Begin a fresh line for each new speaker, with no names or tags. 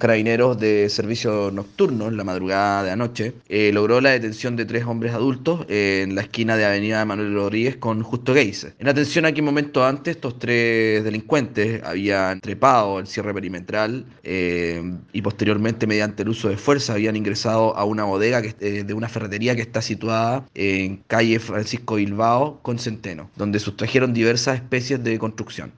Carabineros de servicio nocturno, en la madrugada de anoche, eh, logró la detención de tres hombres adultos eh, en la esquina de Avenida Manuel Rodríguez con Justo Geise. En atención a que un momento antes estos tres delincuentes habían trepado el cierre perimetral eh, y posteriormente mediante el uso de fuerza habían ingresado a una bodega eh, de una ferretería que está situada en calle Francisco Bilbao con Centeno, donde sustrajeron diversas especies de construcción.